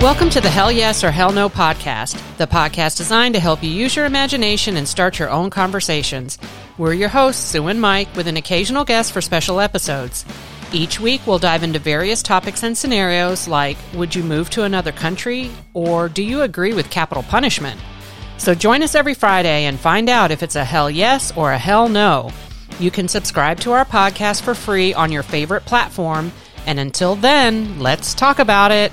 Welcome to the Hell Yes or Hell No podcast, the podcast designed to help you use your imagination and start your own conversations. We're your hosts, Sue and Mike, with an occasional guest for special episodes. Each week, we'll dive into various topics and scenarios like Would you move to another country? or Do you agree with capital punishment? So join us every Friday and find out if it's a hell yes or a hell no. You can subscribe to our podcast for free on your favorite platform. And until then, let's talk about it.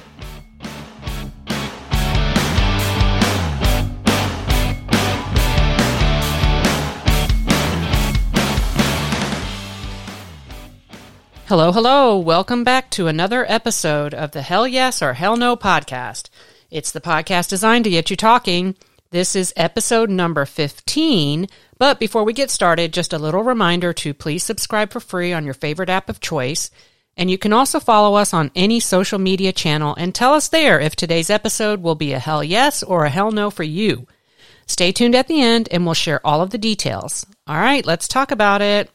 Hello, hello. Welcome back to another episode of the Hell Yes or Hell No podcast. It's the podcast designed to get you talking. This is episode number 15. But before we get started, just a little reminder to please subscribe for free on your favorite app of choice. And you can also follow us on any social media channel and tell us there if today's episode will be a hell yes or a hell no for you. Stay tuned at the end and we'll share all of the details. All right, let's talk about it.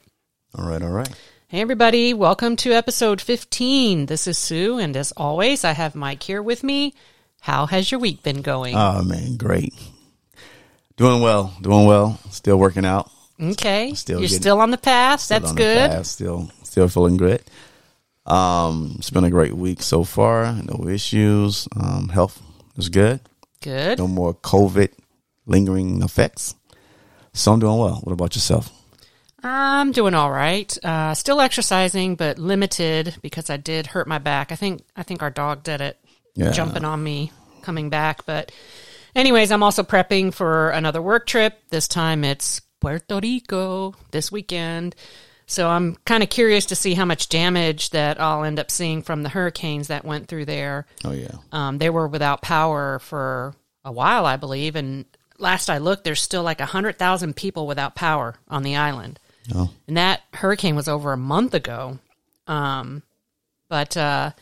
All right, all right. Hey, everybody, welcome to episode 15. This is Sue, and as always, I have Mike here with me. How has your week been going? Oh man, great. Doing well, doing well. Still working out. okay, still you're getting- still on the path. Still That's on the good. path, Still, still feeling good. Um, it's been a great week so far. No issues. Um, health is good. Good. No more COVID lingering effects. So I'm doing well. What about yourself? I'm doing all right. Uh, still exercising, but limited because I did hurt my back. I think I think our dog did it, Yeah. jumping on me coming back. But, anyways, I'm also prepping for another work trip. This time it's Puerto Rico this weekend. So I'm kind of curious to see how much damage that I'll end up seeing from the hurricanes that went through there. Oh yeah. Um, they were without power for a while, I believe, and last I looked, there's still like hundred thousand people without power on the island. Oh. And that hurricane was over a month ago. Um, but, uh,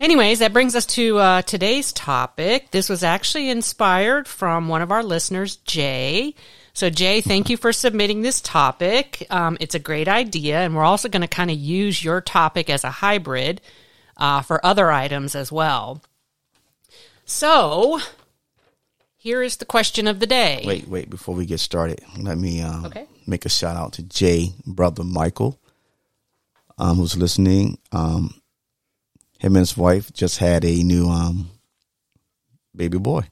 anyways, that brings us to uh, today's topic. This was actually inspired from one of our listeners, Jay. So, Jay, thank you for submitting this topic. Um, it's a great idea. And we're also going to kind of use your topic as a hybrid uh, for other items as well. So, here is the question of the day. Wait, wait. Before we get started, let me um, Okay. make a shout out to Jay, brother Michael, um, who's listening. Um, him and his wife just had a new um, baby boy.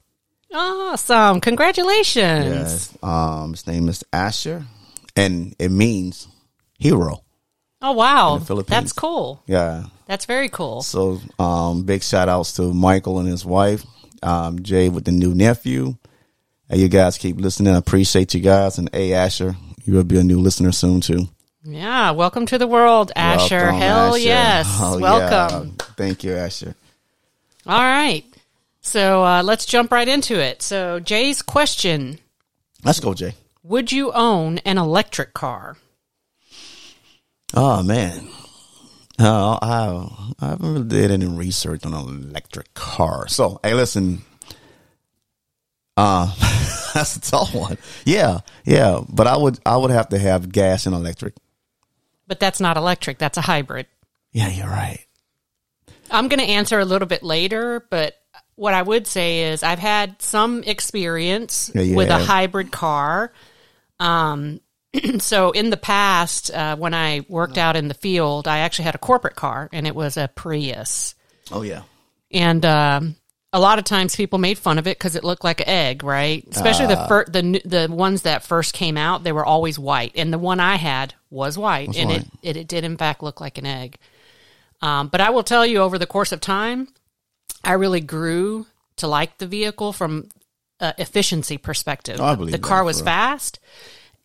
Awesome. Congratulations. Yes. Um, his name is Asher, and it means hero. Oh wow, In the Philippines. that's cool. Yeah. That's very cool. So, um, big shout outs to Michael and his wife, um, Jay with the new nephew. And you guys keep listening. I appreciate you guys. And hey, Asher, you will be a new listener soon too. Yeah, welcome to the world, Asher. Welcome, Hell Asher. yes, Oh, welcome. yeah. Thank you, Asher. All right, so uh, let's jump right into it. So Jay's question: Let's go, Jay. Would you own an electric car? Oh man, uh, I I haven't really did any research on an electric car. So hey, listen, uh, that's a tough one. Yeah, yeah, but I would I would have to have gas and electric. But that's not electric. That's a hybrid. Yeah, you're right. I'm going to answer a little bit later, but what I would say is I've had some experience Yeah, with a hybrid car. Um, so in the past, uh, when I worked out in the field, I actually had a corporate car, and it was a Prius. Oh yeah, And um, a lot of times people made fun of it because it looked like an egg, right? Especially the fir- the the ones that first came out, they were always white, and the one I had was white, and white. It, it it did in fact look like an egg. Um, but I will tell you, over the course of time, I really grew to like the vehicle from uh, efficiency perspective. Oh, I believe the car was real.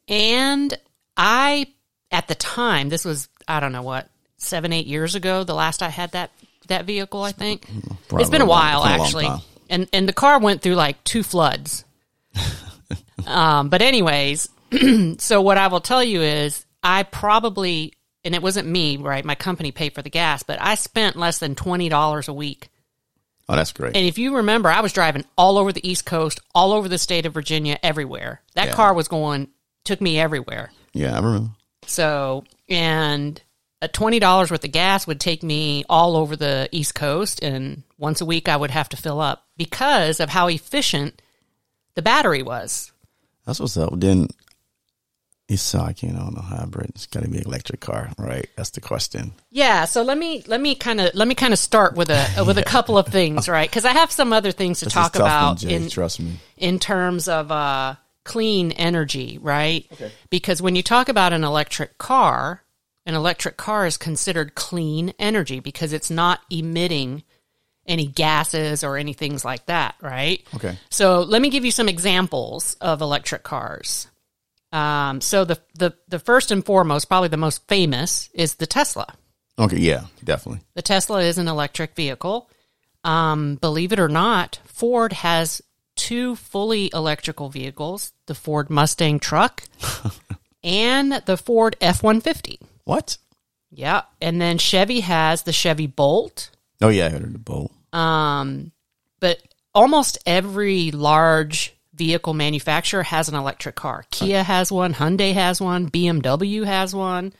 And I at the time this was I don't know what seven eight years ago the last I had that that vehicle I think it's been a while a long actually time. and and the car went through like two floods. um, but anyways, so what I will tell you is I probably and it wasn't me right my company paid for the gas but I spent less than twenty dollars a week Oh, that's great. and if you remember, I was driving all over the East Coast, all over the state of Virginia, everywhere. That Yeah. car was going, took me everywhere. yeah, I remember. So, and a twenty dollars worth of gas would take me all over the East Coast, and once a week I would have to fill up because of how efficient the battery was. That's what's up. Then it's I can't own a hybrid. It's got to be an electric car, right? That's the question. Yeah, so let me let me kind of let me kind of start with a with a couple of things, right? Because I have some other things to This talk is tough one, about Jay, in trust me. in terms of uh, clean energy, right? Okay. Because when you talk about an electric car, an electric car is considered clean energy because it's not emitting any gases or any things like that, right? Okay. So let me give you some examples of electric cars. Um, so the, the the first and foremost, probably the most famous, is the Tesla. Okay, yeah, definitely. The Tesla is an electric vehicle. Um, believe it or not, Ford has two fully electrical vehicles: the Ford Mustang truck and the Ford F one fifty. What? Yeah, and then Chevy has the Chevy Bolt. Oh yeah, I heard of the bolt. Um, but almost every large vehicle manufacturer has an electric car. Kia has one, Hyundai has one, BMW has one.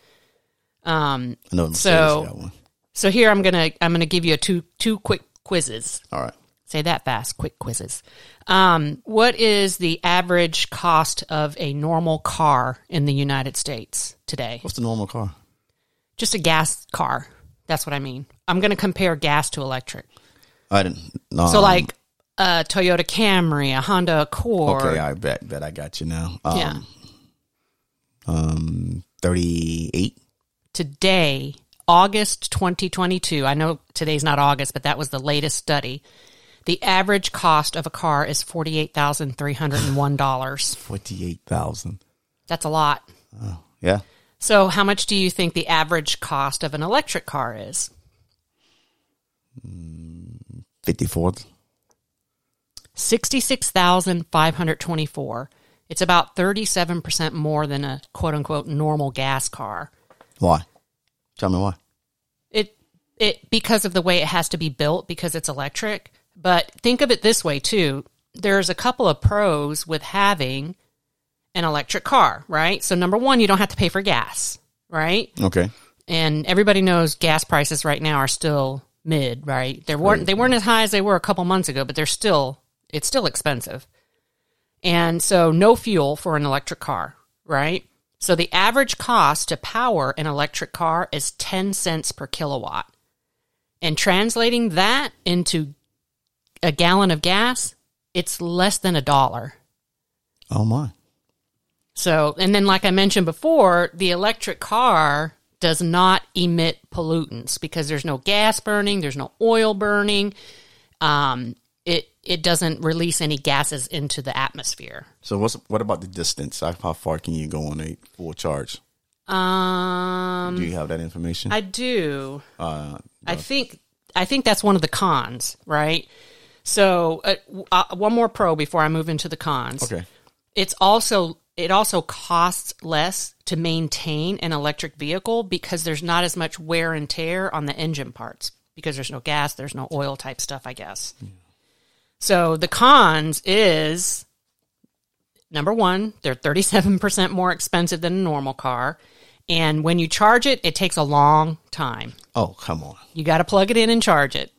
Um, I know Mercedes So- one. so here I'm gonna I'm gonna give you a two two quick quizzes. All right. Say that fast, quick quizzes. Um, what is the average cost of a normal car in the United States today? What's the normal car? Just a gas car. That's what I mean. I'm going to compare gas to electric. I didn't. No. So, like a Toyota Camry, a Honda Accord. Okay, I bet bet I got you now. Um, yeah. Um, thirty-eight. Today, August 2022. I know today's not August, but that was the latest study. The average cost of a car is $48,301. Forty-eight thousand. That's a lot. Oh, yeah. So, how much do you think the average cost of an electric car is? Hmm, fifty-four. 66,524. It's about 37% more than a quote unquote normal gas car. Why? Tell me why. It it because of the way it has to be built because it's electric. But think of it this way too. There's a couple of pros with having an electric car, right? So number 1, you don't have to pay for gas, right? Okay. And everybody knows gas prices right now are still mid, right? They weren't they weren't as high as they were a couple months ago, but they're still it's still expensive. And so no fuel for an electric car, right? So the average cost to power an electric car is 10 cents per kilowatt. And translating that into a gallon of gas, it's less than a dollar. Oh my. So, and then like I mentioned before, the electric car does not emit pollutants because there's no gas burning, there's no oil burning. Um, it it doesn't release any gases into the atmosphere. So what's what about the distance? How far can you go on a full charge? Um, Do you have that information? I do. uh, I think I think that's one of the cons, right? So, uh, w- uh, one more pro before I move into the cons. okay. it's also it also costs less to maintain an electric vehicle because there's not as much wear and tear on the engine parts because there's no gas, there's no oil type stuff, I guess. So the cons is number 1, they're 37% more expensive than a normal car, and when you charge it, it takes a long time. Oh come on. You got to plug it in and charge it.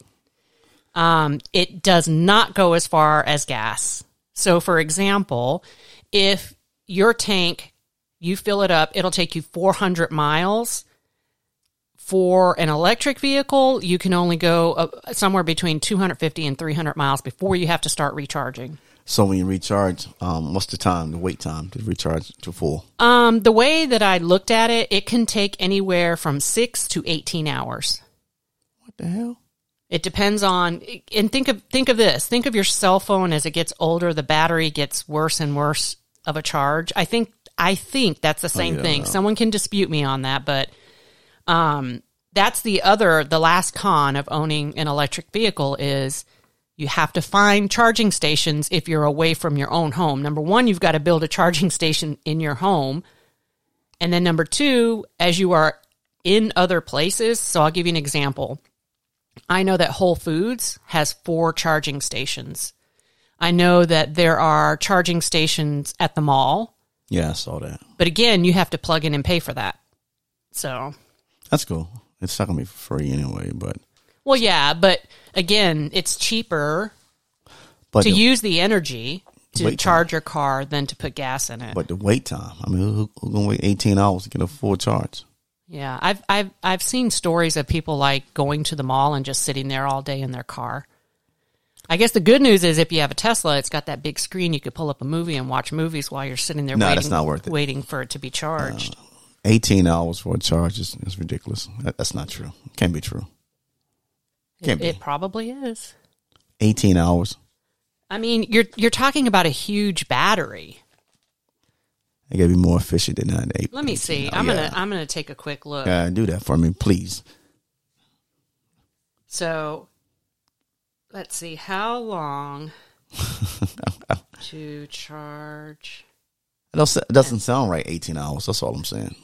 Um, it does not go as far as gas. So, for example, if your tank, you fill it up, it'll take you 400 miles. For an electric vehicle, you can only go uh, somewhere between 250 and 300 miles before you have to start recharging. So when you recharge, um, what's the time, the wait time to recharge to full? Um, the way that I looked at it, it can take anywhere from six to 18 hours. What the hell? It depends on and think of think of this. Think of your cell phone as it gets older, the battery gets worse and worse of a charge. I think I think that's the same yeah, thing. no. Someone can dispute me on that, but um that's the other the last con of owning an electric vehicle is you have to find charging stations if you're away from your own home. Number 1, you've got to build a charging station in your home. And then number 2, as you are in other places, so I'll give you an example. I know that Whole Foods has four charging stations. I know that there are charging stations at the mall, Yeah, I saw that. but again, you have to plug in and pay for that. So, That's cool. It's not gonna be free anyway, but Well, yeah, but again, it's cheaper but to the, use the energy to charge your car than to put gas in it. but the wait time. I mean, who, who gonna wait eighteen hours to get a full charge? Yeah, I've I've I've seen stories of people like going to the mall and just sitting there all day in their car. I guess the good news is if you have a Tesla, it's got that big screen. You could pull up a movie and watch movies while you're sitting there No, waiting, that's not worth it. waiting for it to be charged. Uh, eighteen hours for a charge is, is ridiculous. That, that's not true. Can't be true. Can't it, be. probably is. Eighteen hours. I mean, you're you're talking about a huge battery. It gotta be more efficient than that. Eight, Let me see. 18 I'm hours. gonna I'm gonna take a quick look. Yeah, do that for me, please. So let's see how long to charge. It doesn't sound right. Eighteen hours. That's all I'm saying.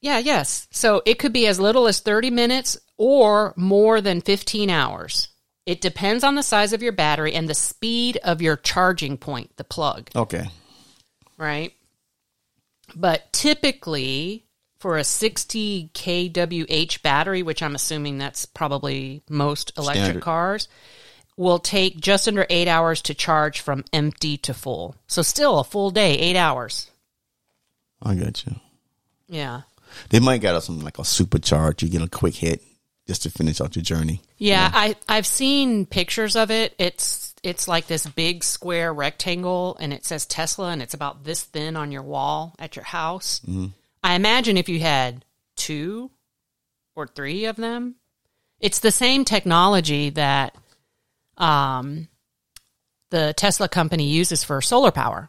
Yeah, yes. So it could be as little as 30 minutes or more than 15 hours. It depends on the size of your battery and the speed of your charging point, the plug, Okay. right? But typically for a 60 kWh battery, which I'm assuming that's probably most electric Standard. cars, will take just under 8 hours to charge from empty to full. So still a full day, 8 hours. I got you. Yeah. They might got us some like a supercharge. You get a quick hit just to finish out your journey. Yeah, I I've seen pictures of it. It's it's like this big square rectangle and it says Tesla and it's about this thin on your wall at your house. I imagine if you had two or three of them, it's the same technology that um the Tesla company uses for solar power.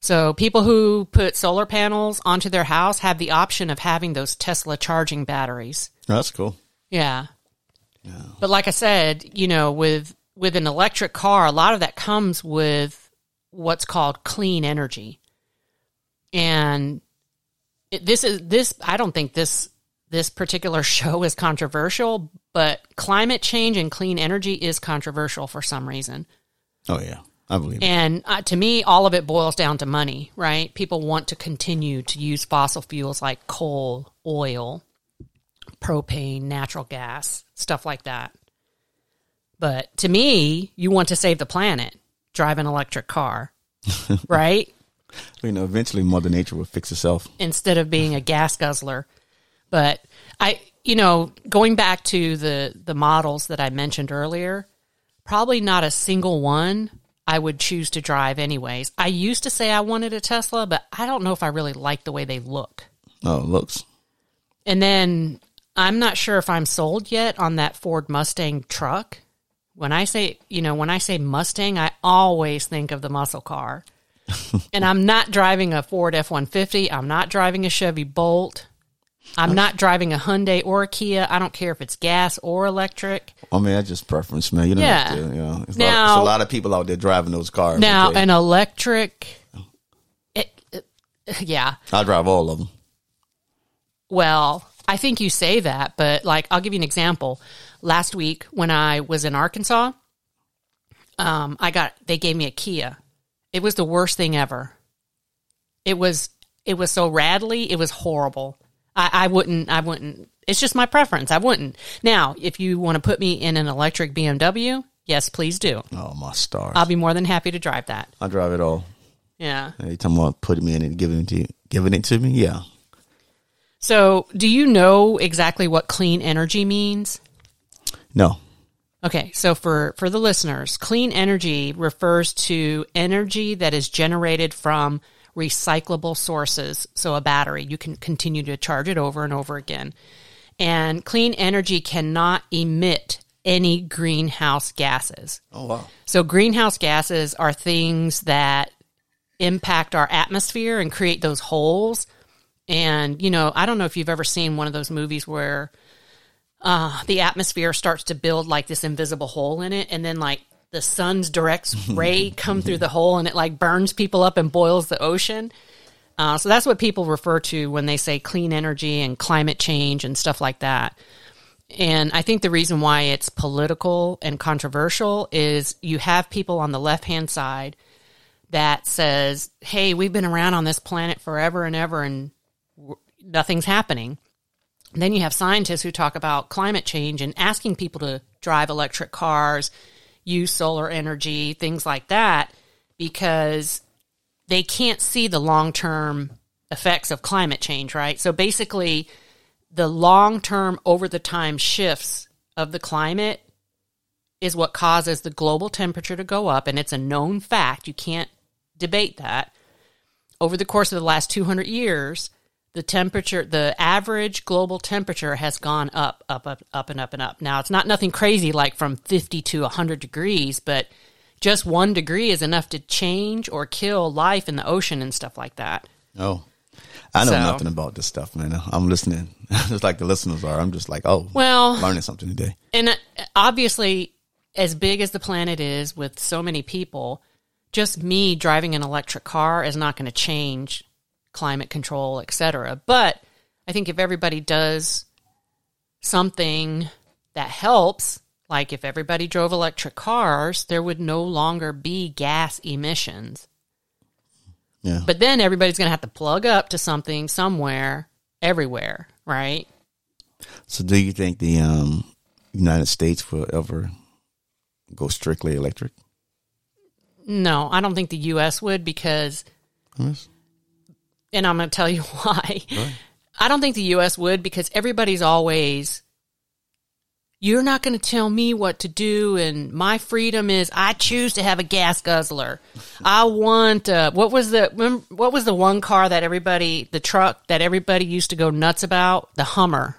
So people who put solar panels onto their house have the option of having those Tesla charging batteries. Oh, that's cool. Yeah. But like I said, you know, with with an electric car, a lot of that comes with what's called clean energy. And it, this is this I don't think this this particular show is controversial, but climate change and clean energy is controversial for some reason. Oh yeah, I believe it. And uh, to me, all of it boils down to money, right? People want to continue to use fossil fuels like coal, oil, propane, natural gas, stuff like that. But to me, you want to save the planet, drive an electric car, right? You know, eventually Mother Nature will fix itself. Instead of being a gas guzzler. But I, you know, going back to the the models that I mentioned earlier, probably not a single one I would choose to drive anyways. I used to say I wanted a Tesla, but I don't know if I really like the way they look. Oh, it looks. And then I'm not sure if I'm sold yet on that Ford Mustang truck. When I say, you know, when I say Mustang, I always think of the muscle car. and I'm not driving a Ford F 150. I'm not driving a Chevy Bolt. I'm not driving a Hyundai or a Kia. I don't care if it's gas or electric. I mean, that's just preference, man. You don't Yeah. to. You know, it's, a lot, Now- it's a lot of people out there driving those cars. Now, okay? an electric, it, it- yeah. I drive all of them. Well, I think you say that, but like I'll give you an example. Last week when I was in Arkansas, um, I got they gave me a Kia. It was the worst thing ever. It was it was so radly, it was horrible. I, I wouldn't I wouldn't it's just my preference. I wouldn't. Now, if you want to put me in an electric BMW, yes, please do. Oh my stars! I'll be more than happy to drive that. I drive it all. Yeah. Hey, talking about putting me in it, giving it to you, giving it to me. Yeah. So, do you know exactly what clean energy means? No. Okay, so for for the listeners, clean energy refers to energy that is generated from recyclable sources. So a battery, you can continue to charge it over and over again. And clean energy cannot emit any greenhouse gases. Oh wow. So greenhouse gases are things that impact our atmosphere and create those holes. And you know, I don't know if you've ever seen one of those movies where uh, the atmosphere starts to build like this invisible hole in it, and then like the sun's direct ray come through the hole, and it like burns people up and boils the ocean. Uh, so that's what people refer to when they say clean energy and climate change and stuff like that. And I think the reason why it's political and controversial is you have people on the left hand side that says, "Hey, we've been around on this planet forever and ever, and nothing's happening." then you have scientists who talk about climate change and asking people to drive electric cars, use solar energy, things like that, because they can't see the long term effects of climate change, right? So basically, the long term over the time shifts of the climate is what causes the global temperature to go up, and it's a known fact. You can't debate that. Over the course of the last 200 years, the temperature, the average global temperature has gone up, up, up, up, and up and up. Now, it's not nothing crazy like from 50 to 100 degrees, but just one degree is enough to change or kill life in the ocean and stuff like that. Oh, I know So- nothing about this stuff, man. I'm listening, just like the listeners are. I'm just like, oh, Well, learning something today. And uh, obviously, as big as the planet is with so many people, just me driving an electric car is not going to change climate control, et cetera. But I think if everybody does something that helps, like if everybody drove electric cars, there would no longer be gas emissions. Yeah, But then everybody's going to have to plug up to something somewhere, everywhere, right? So, do you think the um, United States will ever go strictly electric? No, I don't think the U.S. would because Yes. And I'm going to tell you why. I don't think the U.S. would because everybody's always, you're not going to tell me what to do, and my freedom is I choose to have a gas guzzler. I want uh, what was the what was the one car that everybody the truck that everybody used to go nuts about the Hummer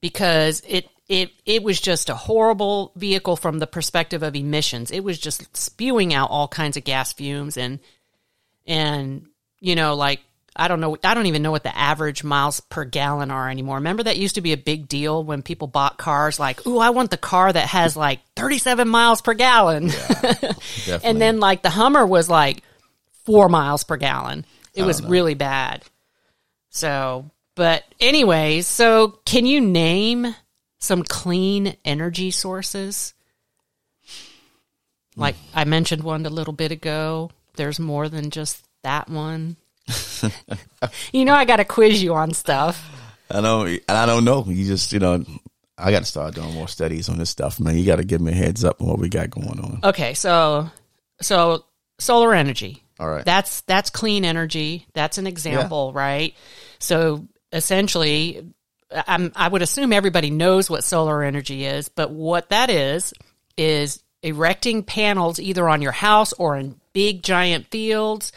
because it. It, it was just a horrible vehicle from the perspective of emissions. It was just spewing out all kinds of gas fumes and and you know like i don't know i don't even know what the average miles per gallon are anymore. Remember that used to be a big deal when people bought cars like ooh i want the car that has like 37 miles per gallon. Definitely. and then like the hummer was like 4 miles per gallon. It was really bad. So but anyways so can you name some clean energy sources? Like I mentioned one a little bit ago. There's more than just that one. you know, I got to quiz you on stuff. I know, and I don't know. You just, you know, I got to start doing more studies on this stuff, man. You got to give me a heads up on what we got going on. Okay, so so solar energy. All right. That's that's clean energy. That's an example, right? So essentially, I'm, I would assume everybody knows what solar energy is, but what that is is erecting panels either on your house or in big giant fields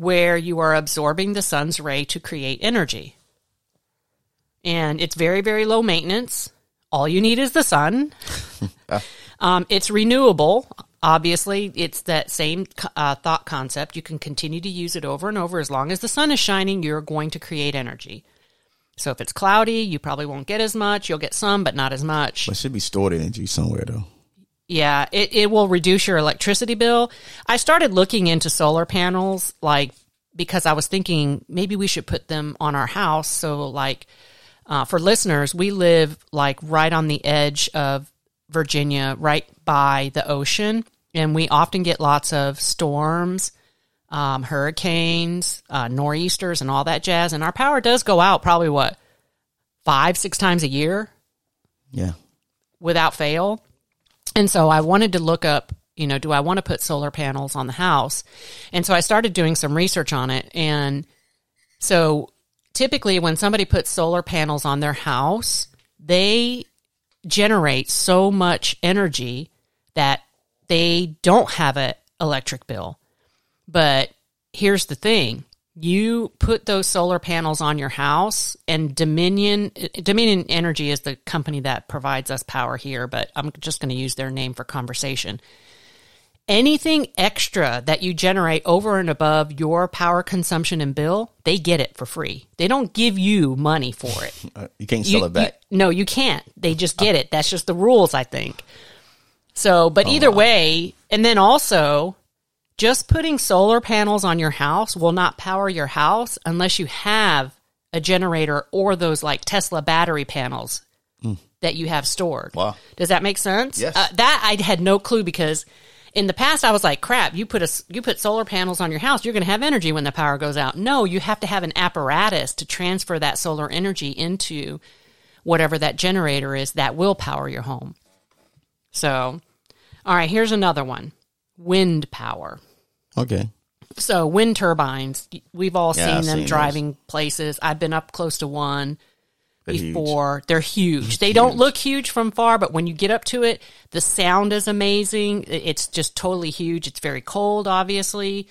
where you are absorbing the sun's ray to create energy. And it's very, very low maintenance. All you need is the sun. Um, it's renewable. Obviously, it's that same uh, thought concept. You can continue to use it over and over. As long as the sun is shining, you're going to create energy. So if it's cloudy, you probably won't get as much. You'll get some, but not as much. But it should be stored energy somewhere, though. Yeah, it, it will reduce your electricity bill. I started looking into solar panels, like, because I was thinking maybe we should put them on our house. So, like, uh, for listeners, we live like right on the edge of Virginia, right by the ocean, and we often get lots of storms, um, hurricanes, uh, nor'easters, and all that jazz. And our power does go out probably what five, six times a year Yeah. without fail. And so I wanted to look up, you know, do I want to put solar panels on the house? And so I started doing some research on it. And so typically when somebody puts solar panels on their house, they generate so much energy that they don't have an electric bill. But here's the thing you put those solar panels on your house and dominion dominion energy is the company that provides us power here but i'm just going to use their name for conversation anything extra that you generate over and above your power consumption and bill they get it for free they don't give you money for it Uh, you can't sell you- it back. you- no, you can't. They just get it. That's just the rules, I think. So, but Oh, either way, and then also, just putting solar panels on your house will not power your house unless you have a generator or those like Tesla battery panels that you have stored. Wow. Does that make sense? Yes. Uh, that I had no clue because in the past I was like, crap, you put a, you put solar panels on your house, you're going to have energy when the power goes out. No, you have to have an apparatus to transfer that solar energy into whatever that generator is that will power your home. So, all right, here's another one. Wind power. Okay. So wind turbines, we've all Yeah, seen I've them seen driving places. I've been up close to one They're huge. before. They're huge. They don't look huge from far, but when you get up to it, the sound is amazing. It's just totally huge. It's very cold, obviously.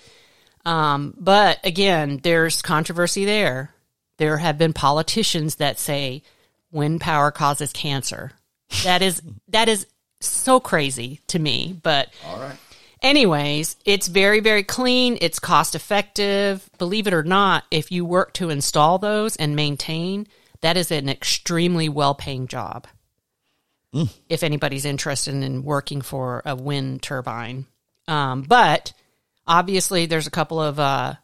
Um, but again, there's controversy there. There have been politicians that say wind power causes cancer. That is that is so crazy to me, but All right. Anyways, it's very, very clean. It's cost effective. Believe it or not, if you work to install those and maintain, that is an extremely well paying job. If anybody's interested in working for a wind turbine. Um, but obviously, there's a couple of uh,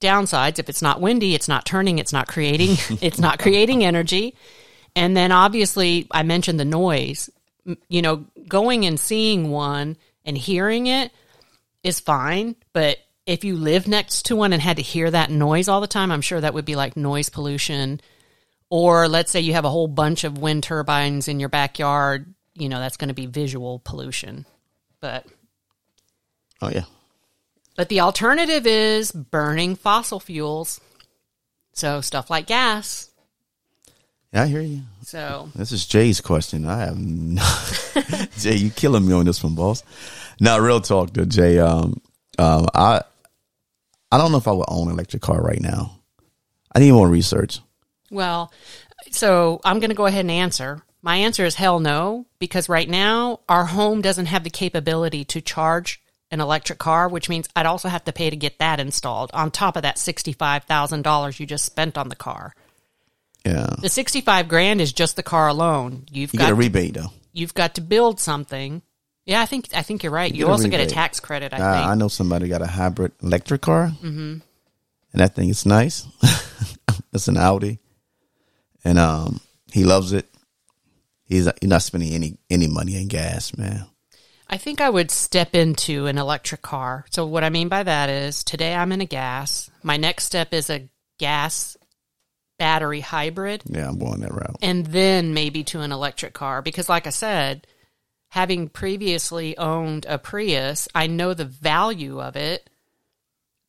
downsides. If it's not windy, it's not turning, it's not creating, it's not creating energy. And then obviously, I mentioned the noise. You know, going and seeing one and hearing it is fine, but if you live next to one and had to hear that noise all the time, I'm sure that would be like noise pollution. Or let's say you have a whole bunch of wind turbines in your backyard, you know, that's going to be visual pollution. But Oh yeah. but the alternative is burning fossil fuels. So stuff like gas. Yeah, I hear you. So This is Jay's question. I have no Jay, you killing me on this one, boss. Now, real talk though, Jay. Um, um, I, I don't know if I would own an electric car right now. I need more research. Well, so I'm going to go ahead and answer. My answer is hell no, because right now our home doesn't have the capability to charge an electric car, which means I'd also have to pay to get that installed on top of that $65,000 you just spent on the car. Yeah, The 65 grand is just the car alone. You've you got get a to, rebate though. you've got to build something. Yeah, I think I think you're right. You, get a also get a tax credit, I I, think. I know somebody got a hybrid electric car, mm-hmm. and that thing is nice. it's an Audi, and um, he loves it. He's he's not spending any any money in gas, man. I think I would step into an electric car. So what I mean by that is today I'm in a gas. My next step is a gas battery hybrid Yeah, I'm going that route. and then maybe to an electric car because like I said, having previously owned a Prius, I know the value of it.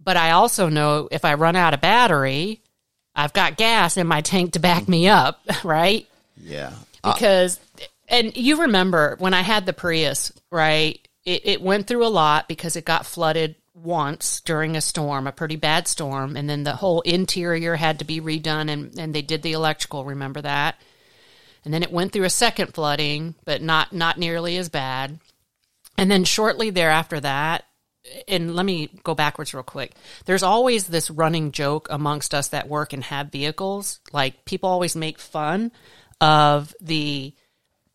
But I also know if I run out of battery, I've got gas in my tank to back me up, right? Yeah, because and you remember when I had the Prius, right? It, it went through a lot because it got flooded once during a storm, a pretty bad storm, and then the whole interior had to be redone, and and they did the electrical. Remember that? And then it went through a second flooding, but not not nearly as bad. And then shortly thereafter that, and let me go backwards real quick. There's always this running joke amongst us that work and have vehicles. Like people always make fun of the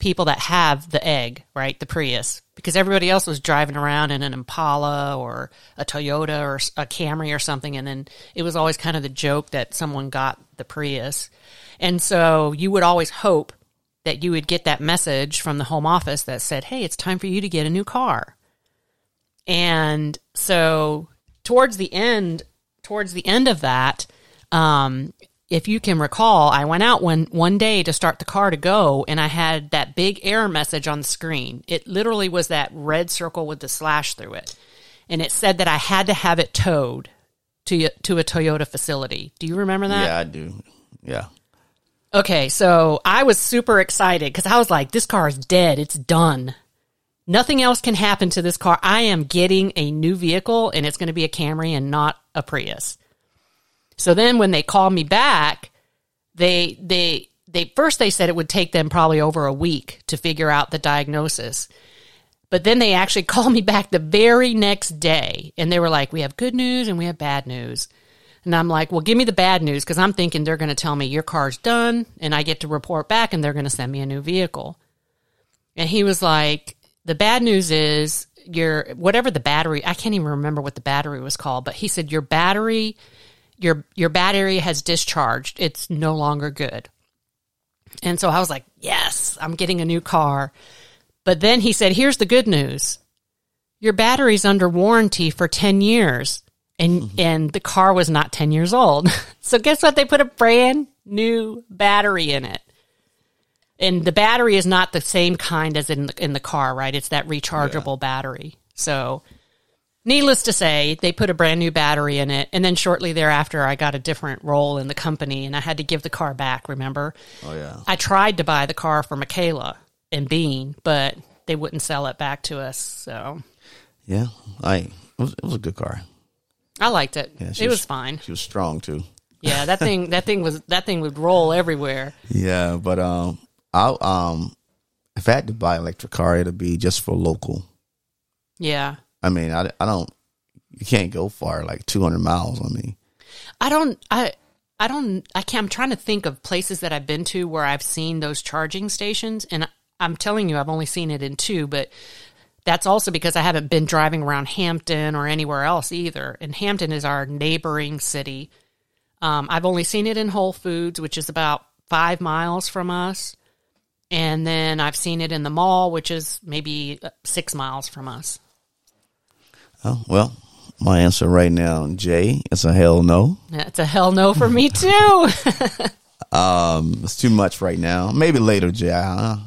people that have the egg, right? The Prius, because everybody else was driving around in an Impala or a Toyota or a Camry or something. And then it was always kind of the joke that someone got the Prius. And so you would always hope that you would get that message from the home office that said, Hey, it's time for you to get a new car. And so towards the end, towards the end of that, um, if you can recall, I went out one one day to start the car to go, and I had that big error message on the screen. It literally was that red circle with the slash through it, and it said that I had to have it towed to to a Toyota facility. Do you remember that? yeah, I do. Yeah, Okay, so I was super excited because I was like, this car is dead. It's done. Nothing else can happen to this car. I am getting a new vehicle and it's going to be a Camry and not a Prius. So then when they called me back, they, they, they, first they said it would take them probably over a week to figure out the diagnosis. But then they actually called me back the very next day and they were like, we have good news and we have bad news. And I'm like, well, give me the bad news because I'm thinking they're going to tell me your car's done and I get to report back and they're going to send me a new vehicle. And he was like, the bad news is your, whatever the battery, I can't even remember what the battery was called, but he said your battery, your, your battery has discharged. It's no longer good. And so I was like, yes, I'm getting a new car. But then he said, here's the good news. your battery's under warranty for 10 years and mm-hmm. and the car was not 10 years old. so guess what? They put a brand new battery in it. And the battery is not the same kind as in the, in the car, right? It's that rechargeable battery. So needless to say, they put a brand new battery in it and then shortly thereafter I got a different role in the company and I had to give the car back, remember? Oh yeah. I tried to buy the car for Michaela and Bean, but they wouldn't sell it back to us. So Yeah. I it was, it was a good car. I liked it. Yeah, it she was, fine. She was strong too. Yeah, that thing that thing was that thing would roll everywhere. Yeah, but um, I um, if I had to buy an electric car, it'd be just for local. Yeah. I mean, I, I don't. You can't go far, like two hundred miles. I mean, I don't I I don't I can't I'm trying to think of places that I've been to where I've seen those charging stations and I'm telling you I've only seen it in two, but that's also because I haven't been driving around Hampton or anywhere else either. And Hampton is our neighboring city. Um, I've only seen it in Whole Foods, which is about five miles from us. And then I've seen it in the mall, which is maybe uh, six miles from us. Oh well. My answer right now, Jay, is a hell no. That's a hell no for me too. Um, it's too much right now. Maybe later, Jay. I,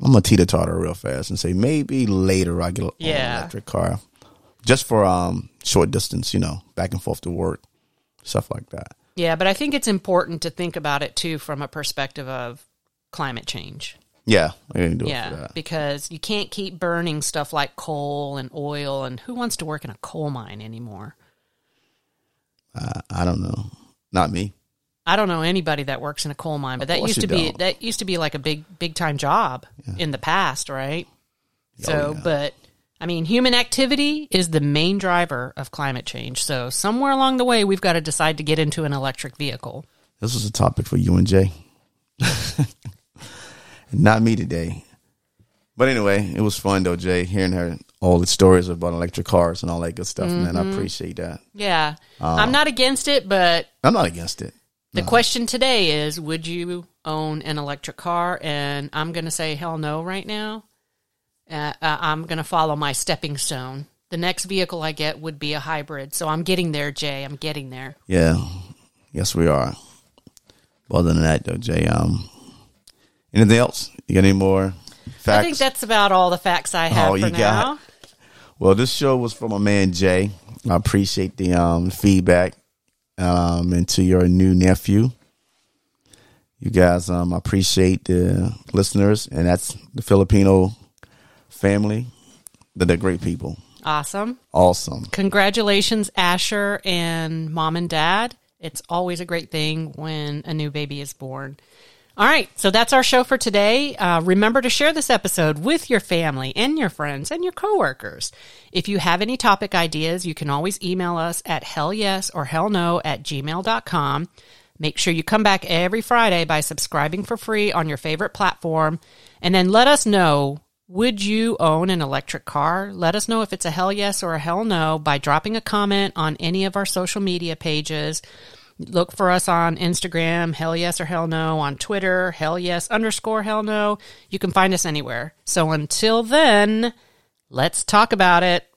I'm a teeter totter real fast and say maybe later I get an Yeah. electric car, just for um short distance, you know, back and forth to work, stuff like that. Yeah, but I think it's important to think about it too from a perspective of climate change. Yeah, I didn't do it for Yeah, that. because you can't keep burning stuff like coal and oil, and who wants to work in a coal mine anymore? I, I don't know. Not me. I don't know anybody that works in a coal mine, but that used to be don't. that used to be like a big big time job in the past, right? So, Oh, yeah. but I mean, human activity is the main driver of climate change. So, somewhere along the way, we've got to decide to get into an electric vehicle. This was a topic for you and Jay. Not me today. But anyway, it was fun though, Jay, hearing her all the stories about electric cars and all that good stuff, man. Mm-hmm. I appreciate that. Yeah, Uh, I'm not against it, but I'm not against it. The question today is Would you own an electric car? And I'm going to say hell no right now. Uh, uh, I'm going to follow my stepping stone. The next vehicle I get would be a hybrid. So I'm getting there, Jay. I'm getting there. Yeah. Yes, we are. Other than that though, Jay, um anything else? You got any more facts? I think that's about all the facts I have Oh, for you now. got- Well, this show was from my man Jay. I appreciate the um, feedback um, and to your new nephew. You guys, um, I appreciate the listeners, and that's the Filipino family. They're, they're great people. Awesome. Awesome. Congratulations, Asher and mom and dad. It's always a great thing when a new baby is born. All right, so that's our show for today. Uh, remember to share this episode with your family and your friends and your coworkers. If you have any topic ideas, you can always email us at hell yes or hell no at gmail.com. Make sure you come back every Friday by subscribing for free on your favorite platform. And then let us know would you own an electric car? Let us know if it's a hell yes or a hell no by dropping a comment on any of our social media pages. Look for us on Instagram, hell yes or hell no, on Twitter, hell yes underscore hell no. You can find us anywhere. So until then, let's talk about it.